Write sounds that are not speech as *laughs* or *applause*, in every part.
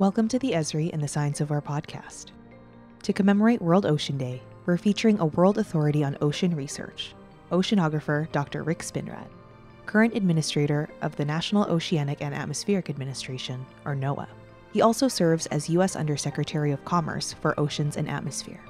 Welcome to the Esri and the Science of Our podcast. To commemorate World Ocean Day, we're featuring a world authority on ocean research, oceanographer Dr. Rick Spinrad, current administrator of the National Oceanic and Atmospheric Administration, or NOAA. He also serves as U.S. Undersecretary of Commerce for Oceans and Atmosphere.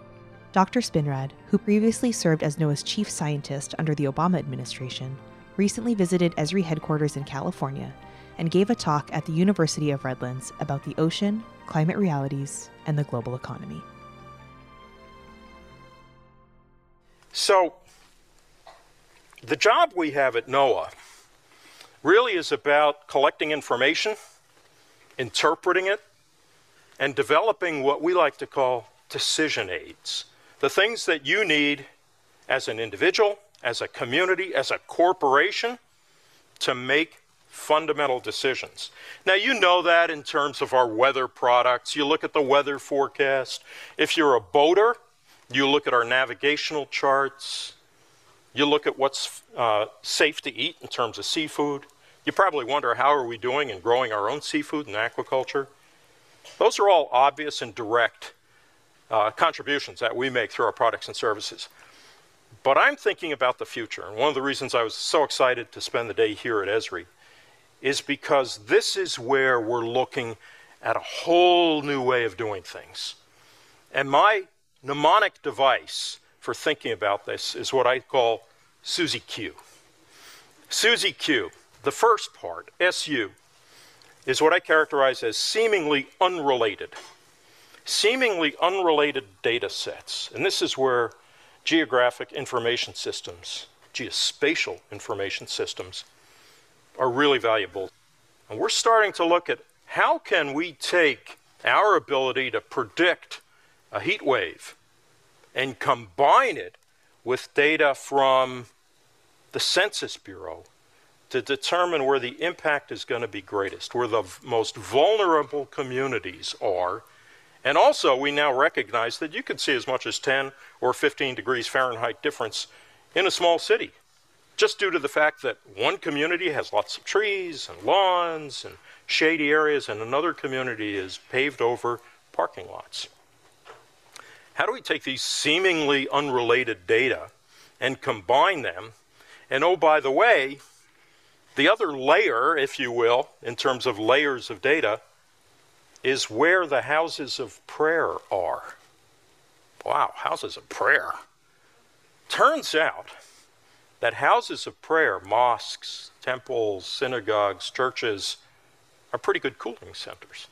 Dr. Spinrad, who previously served as NOAA's chief scientist under the Obama administration, recently visited Esri headquarters in California and gave a talk at the University of Redlands about the ocean, climate realities, and the global economy. So, the job we have at NOAA really is about collecting information, interpreting it, and developing what we like to call decision aids. The things that you need as an individual, as a community, as a corporation to make fundamental decisions. Now, you know that in terms of our weather products. You look at the weather forecast. If you're a boater, you look at our navigational charts. You look at what's uh, safe to eat in terms of seafood. You probably wonder how are we doing in growing our own seafood and aquaculture. Those are all obvious and direct uh, contributions that we make through our products and services. But I'm thinking about the future, and one of the reasons I was so excited to spend the day here at Esri is because this is where we're looking at a whole new way of doing things. And my mnemonic device for thinking about this is what I call Suzy Q. Suzy Q, the first part, SU, is what I characterize as seemingly unrelated. Seemingly unrelated data sets. And this is where geographic information systems, geospatial information systems, are really valuable. And we're starting to look at how can we take our ability to predict a heat wave and combine it with data from the Census Bureau to determine where the impact is going to be greatest, where the most vulnerable communities are. And also, we now recognize that you can see as much as 10 or 15 degrees Fahrenheit difference in a small city just due to the fact that one community has lots of trees and lawns and shady areas, and another community is paved over parking lots. How do we take these seemingly unrelated data and combine them? And oh, by the way, the other layer, if you will, in terms of layers of data, is where the houses of prayer are. Wow, houses of prayer. Turns out that houses of prayer, mosques, temples, synagogues, churches, are pretty good cooling centers.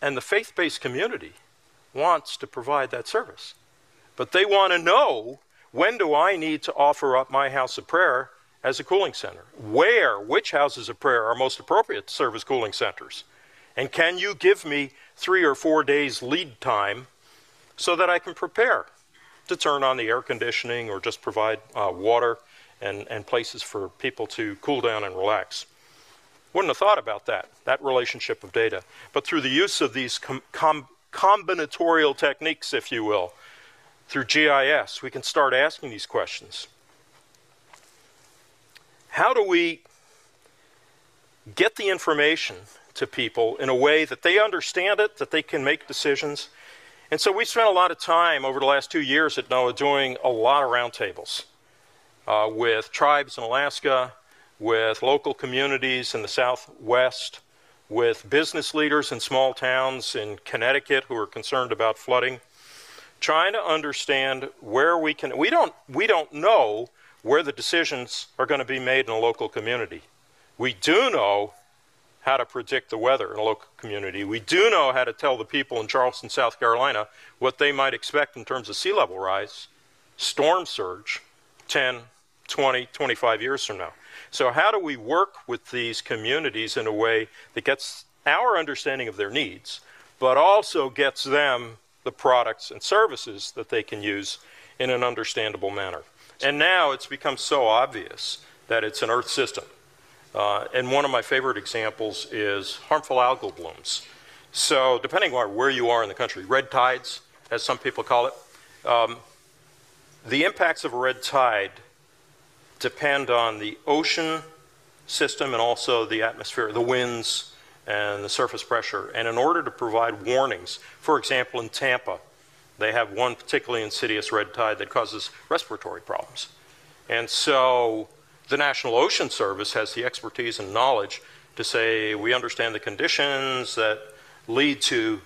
And the faith based community wants to provide that service. But they want to know when do I need to offer up my house of prayer as a cooling center? Where, which houses of prayer are most appropriate to serve as cooling centers? And can you give me three or four days lead time so that I can prepare? To turn on the air conditioning or just provide uh, water and, and places for people to cool down and relax. Wouldn't have thought about that, that relationship of data. But through the use of these com- com- combinatorial techniques, if you will, through GIS, we can start asking these questions. How do we get the information to people in a way that they understand it, that they can make decisions, and so we spent a lot of time over the last two years at NOAA doing a lot of roundtables uh, with tribes in Alaska, with local communities in the Southwest, with business leaders in small towns in Connecticut who are concerned about flooding, trying to understand where we can. We don't, we don't know where the decisions are going to be made in a local community. We do know how to predict the weather in a local community. We do know how to tell the people in Charleston, South Carolina, what they might expect in terms of sea level rise, storm surge 10, 20, 25 years from now. So, how do we work with these communities in a way that gets our understanding of their needs, but also gets them the products and services that they can use in an understandable manner? And now it's become so obvious that it's an Earth system. Uh, and one of my favorite examples is harmful algal blooms. So, depending on where you are in the country, red tides, as some people call it, um, the impacts of a red tide depend on the ocean system and also the atmosphere, the winds, and the surface pressure. And in order to provide warnings, for example, in Tampa, they have one particularly insidious red tide that causes respiratory problems. And so the National Ocean Service has the expertise and knowledge to say, we understand the conditions that lead to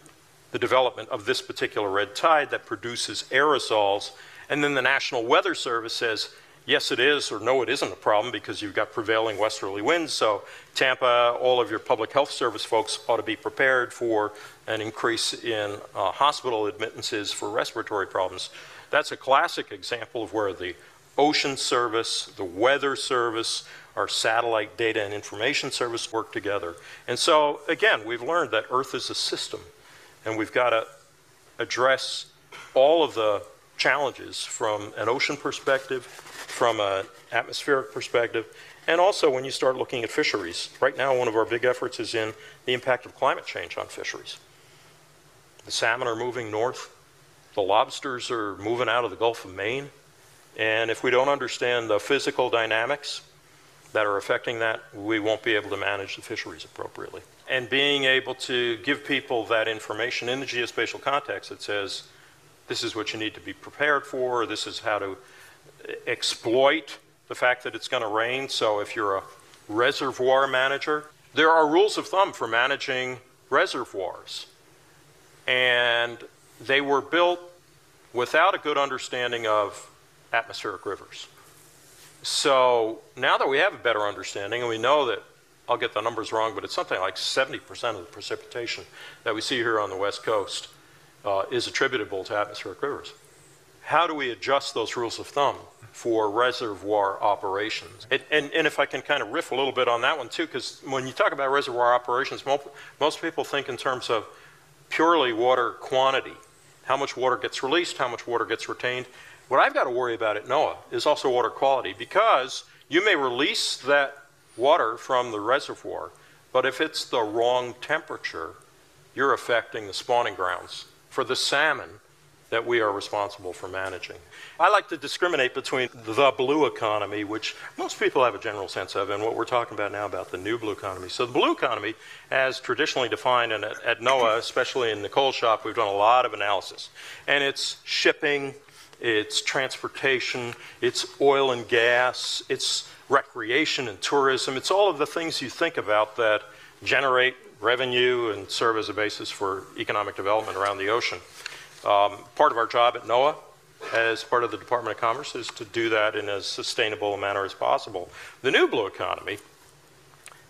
the development of this particular red tide that produces aerosols. And then the National Weather Service says, yes, it is, or no, it isn't a problem because you've got prevailing westerly winds. So, Tampa, all of your public health service folks ought to be prepared for an increase in uh, hospital admittances for respiratory problems. That's a classic example of where the ocean service, the weather service, our satellite data and information service work together. And so, again, we've learned that Earth is a system, and we've got to address all of the challenges from an ocean perspective, from an atmospheric perspective, and also when you start looking at fisheries. Right now, one of our big efforts is in the impact of climate change on fisheries. The salmon are moving north, the lobsters are moving out of the Gulf of Maine, and if we don't understand the physical dynamics that are affecting that, we won't be able to manage the fisheries appropriately. And being able to give people that information in the geospatial context that says, this is what you need to be prepared for, this is how to exploit the fact that it's going to rain. So if you're a reservoir manager, there are rules of thumb for managing reservoirs. And they were built without a good understanding of atmospheric rivers. So now that we have a better understanding, and we know that I'll get the numbers wrong, but it's something like 70% of the precipitation that we see here on the West Coast uh, is attributable to atmospheric rivers. How do we adjust those rules of thumb for reservoir operations? And, and, and if I can kind of riff a little bit on that one too, because when you talk about reservoir operations, most, most people think in terms of purely water quantity how much water gets released, how much water gets retained. What I've got to worry about at NOAA is also water quality because you may release that water from the reservoir, but if it's the wrong temperature, you're affecting the spawning grounds for the salmon that we are responsible for managing. I like to discriminate between the blue economy, which most people have a general sense of, and what we're talking about now about the new blue economy. So, the blue economy, as traditionally defined, and at, NOAA, especially in Nicole's shop, we've done a lot of analysis. And it's shipping, it's transportation, it's oil and gas, it's recreation and tourism, it's all of the things you think about that generate revenue and serve as a basis for economic development around the ocean. Um, part of our job at NOAA, as part of the Department of Commerce, is to do that in as sustainable a manner as possible. The new blue economy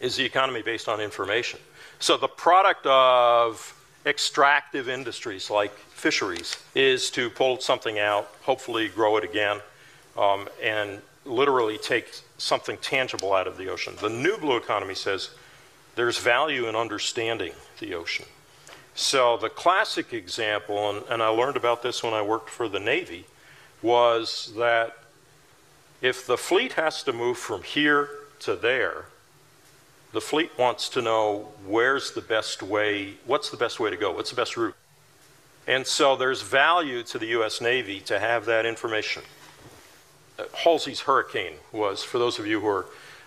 is the economy based on information. So the product of extractive industries like fisheries is to pull something out, hopefully grow it again, um, and literally take something tangible out of the ocean. The new blue economy says there's value in understanding the ocean. So, the classic example, and, and, I learned about this when I worked for the Navy, was that if the fleet has to move from here to there, the fleet wants to know where's the best way, what's the best way to go, what's the best route. And so there's value to the US Navy to have that information. Uh, Halsey's hurricane was, for those of you who are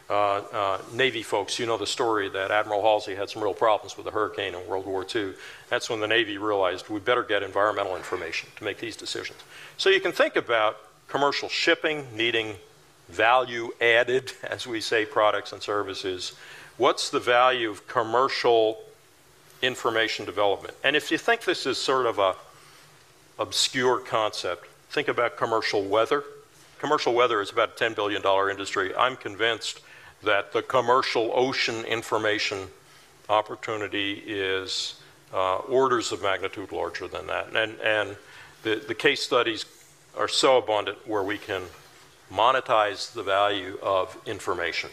uh, uh, Navy folks, you know the story that Admiral Halsey had some real problems with the hurricane in World War II. That's when the Navy realized we better get environmental information to make these decisions. So you can think about commercial shipping needing value added, *laughs* as we say, products and services. What's the value of commercial information development? And if you think this is sort of a obscure concept, think about commercial weather. Commercial weather is about a $10 billion industry. I'm convinced that the commercial ocean information opportunity is uh, orders of magnitude larger than that. And, and the, the case studies are so abundant where we can monetize the value of information.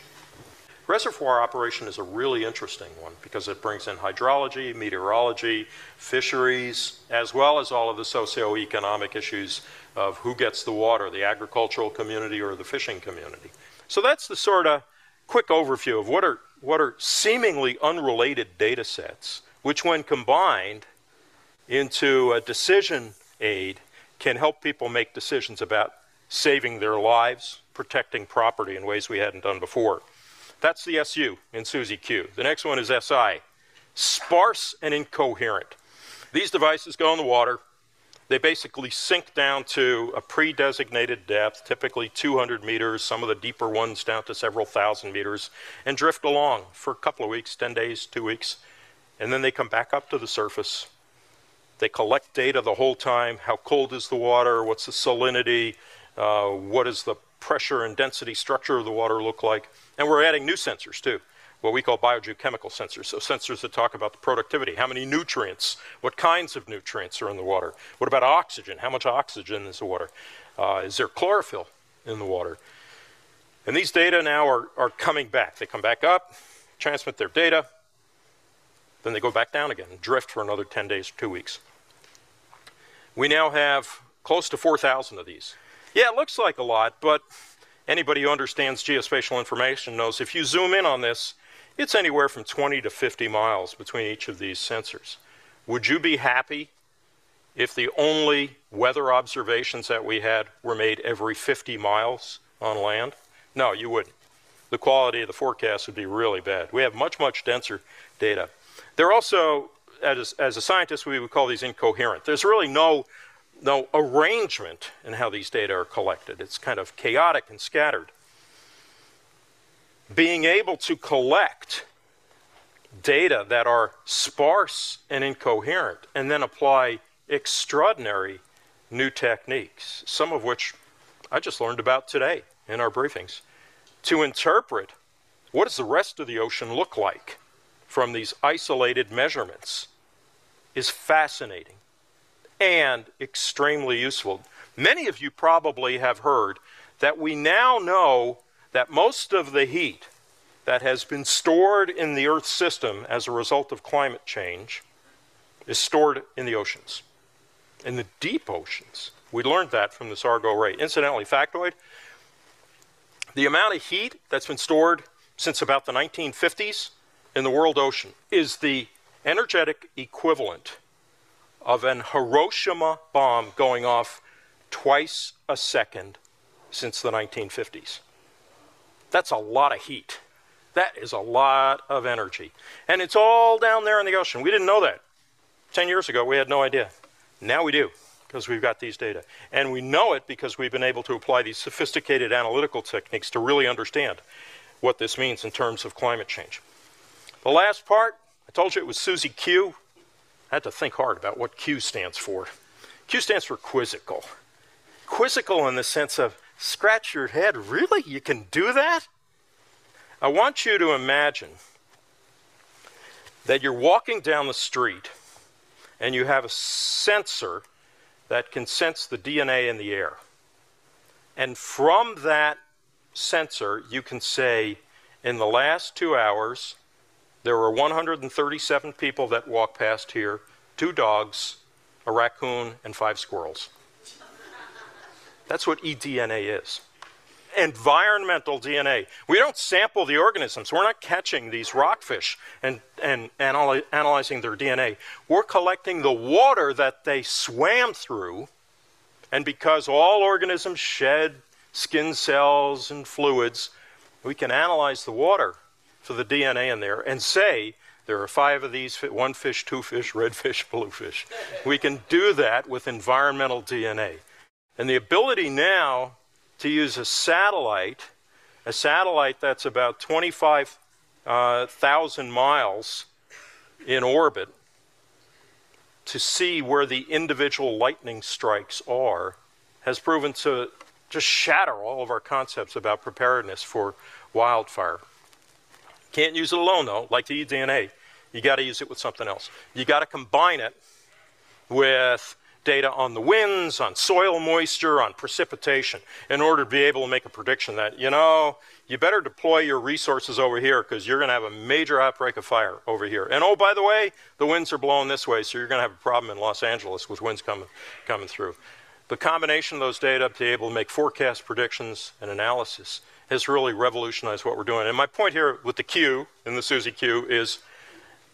Reservoir operation is a really interesting one because it brings in hydrology, meteorology, fisheries, as well as all of the socioeconomic issues of who gets the water, the agricultural community or the fishing community. So that's the sort of quick overview of what are, what are seemingly unrelated data sets, which, when combined into a decision aid, can help people make decisions about saving their lives, protecting property in ways we hadn't done before. That's the SU in SUSY Q. The next one is SI, sparse and incoherent. These devices go in the water. They basically sink down to a pre designated depth, typically 200 meters, some of the deeper ones down to several thousand meters, and drift along for a couple of weeks 10 days, two weeks. And then they come back up to the surface. They collect data the whole time how cold is the water, what's the salinity, uh, what does the pressure and density structure of the water look like. And we're adding new sensors too what we call biogeochemical sensors. So sensors that talk about the productivity, how many nutrients, what kinds of nutrients are in the water. What about oxygen? How much oxygen is in the water? Uh, is there chlorophyll in the water? And these data now are, are coming back. They come back up, transmit their data, then they go back down again drift for another 10 days or two weeks. We now have close to 4,000 of these. Yeah, it looks like a lot, but anybody who understands geospatial information knows if you zoom in on this, it's anywhere from 20 to 50 miles between each of these sensors. Would you be happy if the only weather observations that we had were made every 50 miles on land? No, you wouldn't. The quality of the forecast would be really bad. We have much, much denser data. They're also, as, as a scientist, we would call these incoherent. There's really no, no arrangement in how these data are collected. It's kind of chaotic and scattered being able to collect data that are sparse and incoherent and then apply extraordinary new techniques, some of which I just learned about today in our briefings, to interpret what does the rest of the ocean look like from these isolated measurements is fascinating and extremely useful. Many of you probably have heard that we now know that most of the heat that has been stored in the Earth system as a result of climate change is stored in the oceans, in the deep oceans. We learned that from this Argo array. Incidentally, factoid the amount of heat that's been stored since about the 1950s in the world ocean is the energetic equivalent of an Hiroshima bomb going off twice a second since the 1950s. That's a lot of heat. That is a lot of energy. And it's all down there in the ocean. We didn't know that. 10 years ago, we had no idea. Now we do, because we've got these data. And we know it because we've been able to apply these sophisticated analytical techniques to really understand what this means in terms of climate change. The last part, I told you it was Susie Q. I had to think hard about what Q stands for. Q stands for quizzical. Quizzical in the sense of scratch your head, really? You can do that? I want you to imagine that you're walking down the street and you have a sensor that can sense the DNA in the air. And from that sensor, you can say, in the last two hours, there were 137 people that walked past here, two dogs, a raccoon, and five squirrels. That's what eDNA is. Environmental DNA. We don't sample the organisms. We're not catching these rockfish and, and analy- analyzing their DNA. We're collecting the water that they swam through. And because all organisms shed skin cells and fluids, we can analyze the water for the DNA in there and say there are five of these one fish, two fish, red fish, blue fish. We can do that with environmental DNA. And the ability now to use a satellite, a satellite that's about 25,000 uh, miles in orbit, to see where the individual lightning strikes are, has proven to just shatter all of our concepts about preparedness for wildfire. Can't use it alone, though, like the eDNA. You got to use it with something else. You got to combine it with data on the winds, on soil moisture, on precipitation, in order to be able to make a prediction that, you know, you better deploy your resources over here because you're going to have a major outbreak of fire over here. And oh, by the way, the winds are blowing this way, so you're going to have a problem in Los Angeles with winds coming, coming through. The combination of those data to be able to make forecast predictions and analysis has really revolutionized what we're doing. And my point here with the Q in the Susie Q is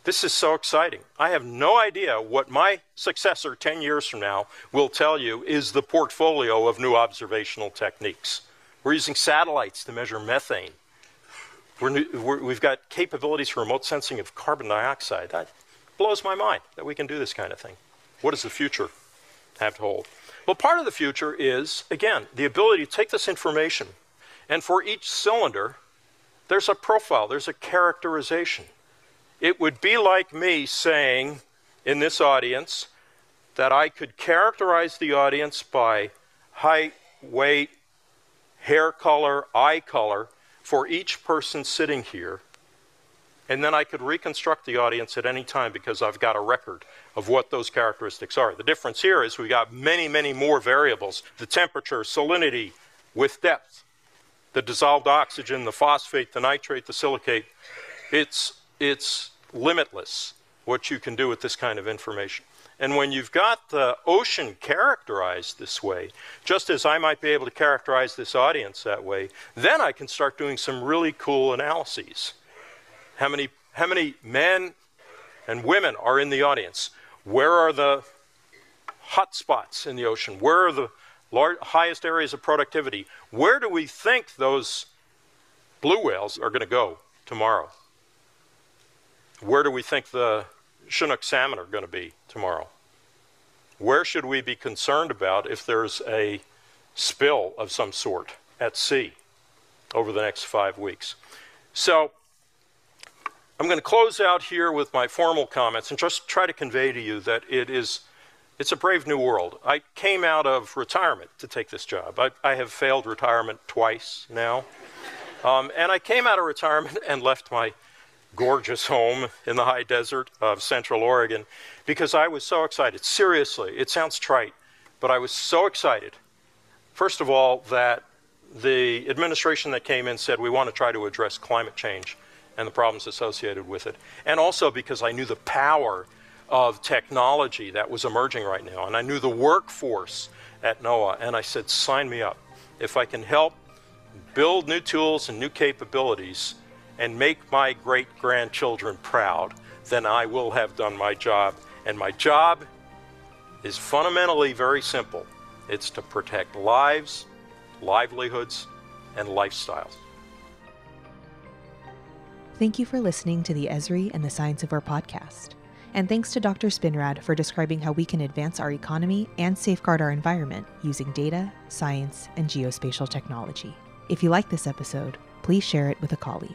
this is so exciting. I have no idea what my successor 10 years from now will tell you is the portfolio of new observational techniques. We're using satellites to measure methane. We have got capabilities for remote sensing of carbon dioxide. That blows my mind that we can do this kind of thing. What does the future have to hold? Well, part of the future is, again, the ability to take this information, and for each cylinder, there's a profile, there's a characterization. It would be like me saying in this audience that I could characterize the audience by height, weight, hair color, eye color for each person sitting here. And then I could reconstruct the audience at any time because I've got a record of what those characteristics are. The difference here is we've got many, many more variables the temperature, salinity, with depth, the dissolved oxygen, the phosphate, the nitrate, the silicate. It's, it's limitless what you can do with this kind of information. And when you've got the ocean characterized this way, just as I might be able to characterize this audience that way, then I can start doing some really cool analyses. How many, how many men and women are in the audience? Where are the hot spots in the ocean? Where are the large, highest areas of productivity? Where do we think those blue whales are going to go tomorrow? Where do we think the Chinook salmon are going to be tomorrow? Where should we be concerned about if there's a spill of some sort at sea over the next five weeks? So I'm going to close out here with my formal comments and just try to convey to you that it is it's a brave new world. I came out of retirement to take this job. I, I have failed retirement twice now. Um, and I came out of retirement and left my gorgeous home in the high desert of Central Oregon because I was so excited. Seriously, it sounds trite, but I was so excited. First of all, that the administration that came in said we want to try to address climate change and the problems associated with it. And also because I knew the power of technology that was emerging right now, and I knew the workforce at NOAA, and I said, sign me up. If I can help build new tools and new capabilities, and make my great grandchildren proud, then I will have done my job. And my job is fundamentally very simple it's to protect lives, livelihoods, and lifestyles. Thank you for listening to the Esri and the Science of Our podcast. And thanks to Dr. Spinrad for describing how we can advance our economy and safeguard our environment using data, science, and geospatial technology. If you like this episode, please share it with a colleague.